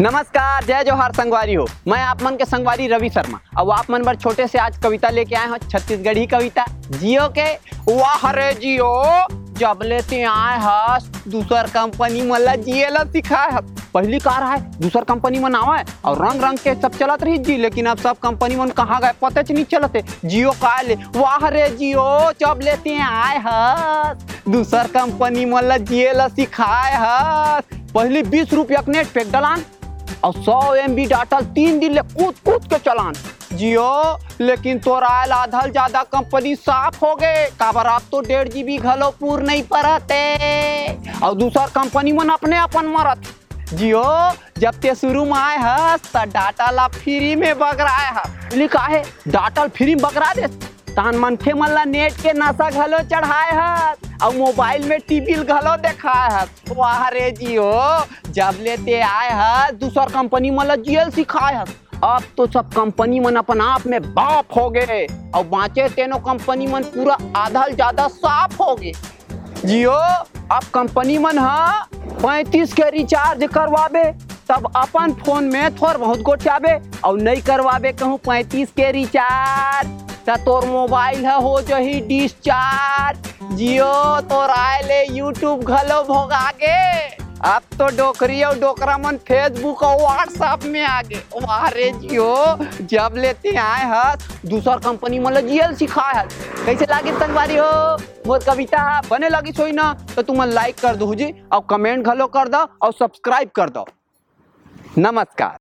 नमस्कार, जय जोहार संगवारी हो। मैं आप मन के संगवारी रवि शर्मा। अब आप मन बर छोटे से आज कविता लेके आए हो, छत्तीसगढ़ी कविता। जियो के वाह रे जियो, जब लेते आए हस, दूसर कंपनी मन ला जिए ला सिखाए हस। पहली कार है, दूसर कंपनी मन आवे और रंग रंग के सब चलत रही जी, लेकिन अब सब कंपनी मन कहाँ गए, पता नहीं चलते जियो का ले वाह रे जियो, जब लेते आए हस, दूसर कंपनी मन ला जिए ला सिखाए हस। पहली बीस रुपया नेट पैक डलान और सौ एम बी डाटा तीन दिन ले कूद कूद के चलान। जियो, लेकिन तोरा आधल ज़्यादा कंपनी साफ़ हो गए। काबर आप तो डेढ़ जीबी घलो पूर नहीं परते और दूसर कंपनी मन अपने अपन मरत। जियो, जब ते शुरू में आए हस डाटा ला फ्री में बगराए हस। लिखा है, डाटा फ्री में बगरा दे तान मनखे मन ला नेट के नशा घलो चढ़ाए हस और मोबाइल में टीवी घलो देखाए हस वाह रे जियो, जब लेते आए हस दूसर कंपनी मन ला जियल सिखाए हस अब तो सब कंपनी मन अपन आप में बाप हो गए और बाँचे तेनो कंपनी मन पूरा आधा ज़्यादा साफ़ हो गए। जियो, अब कंपनी मन हा पैंतीस के रिचार्ज करवाबे, तब अपन फ़ोन में थोड़ बहुत गोचाबे और नहीं करवाबे कहूँ पैंतीस के रिचार्ज। तोर मोबाइल है, हो जही डिस्चार्ज। जियो, तोर आए ले यूट्यूब घलो भोगागे। अब तो डोकरी और डोकरा मन फेसबुक और व्हाट्सएप में आगे। वाह रे जियो, जब लेते आए हस दूसर कंपनी मतलब जियल सिखाए हस कैसे लागे संगवारी हो? मोर कविता बने लगी सोई ना तो तुम लाइक कर दो जी और कमेंट घलो कर दो, और सब्सक्राइब कर दो। नमस्कार।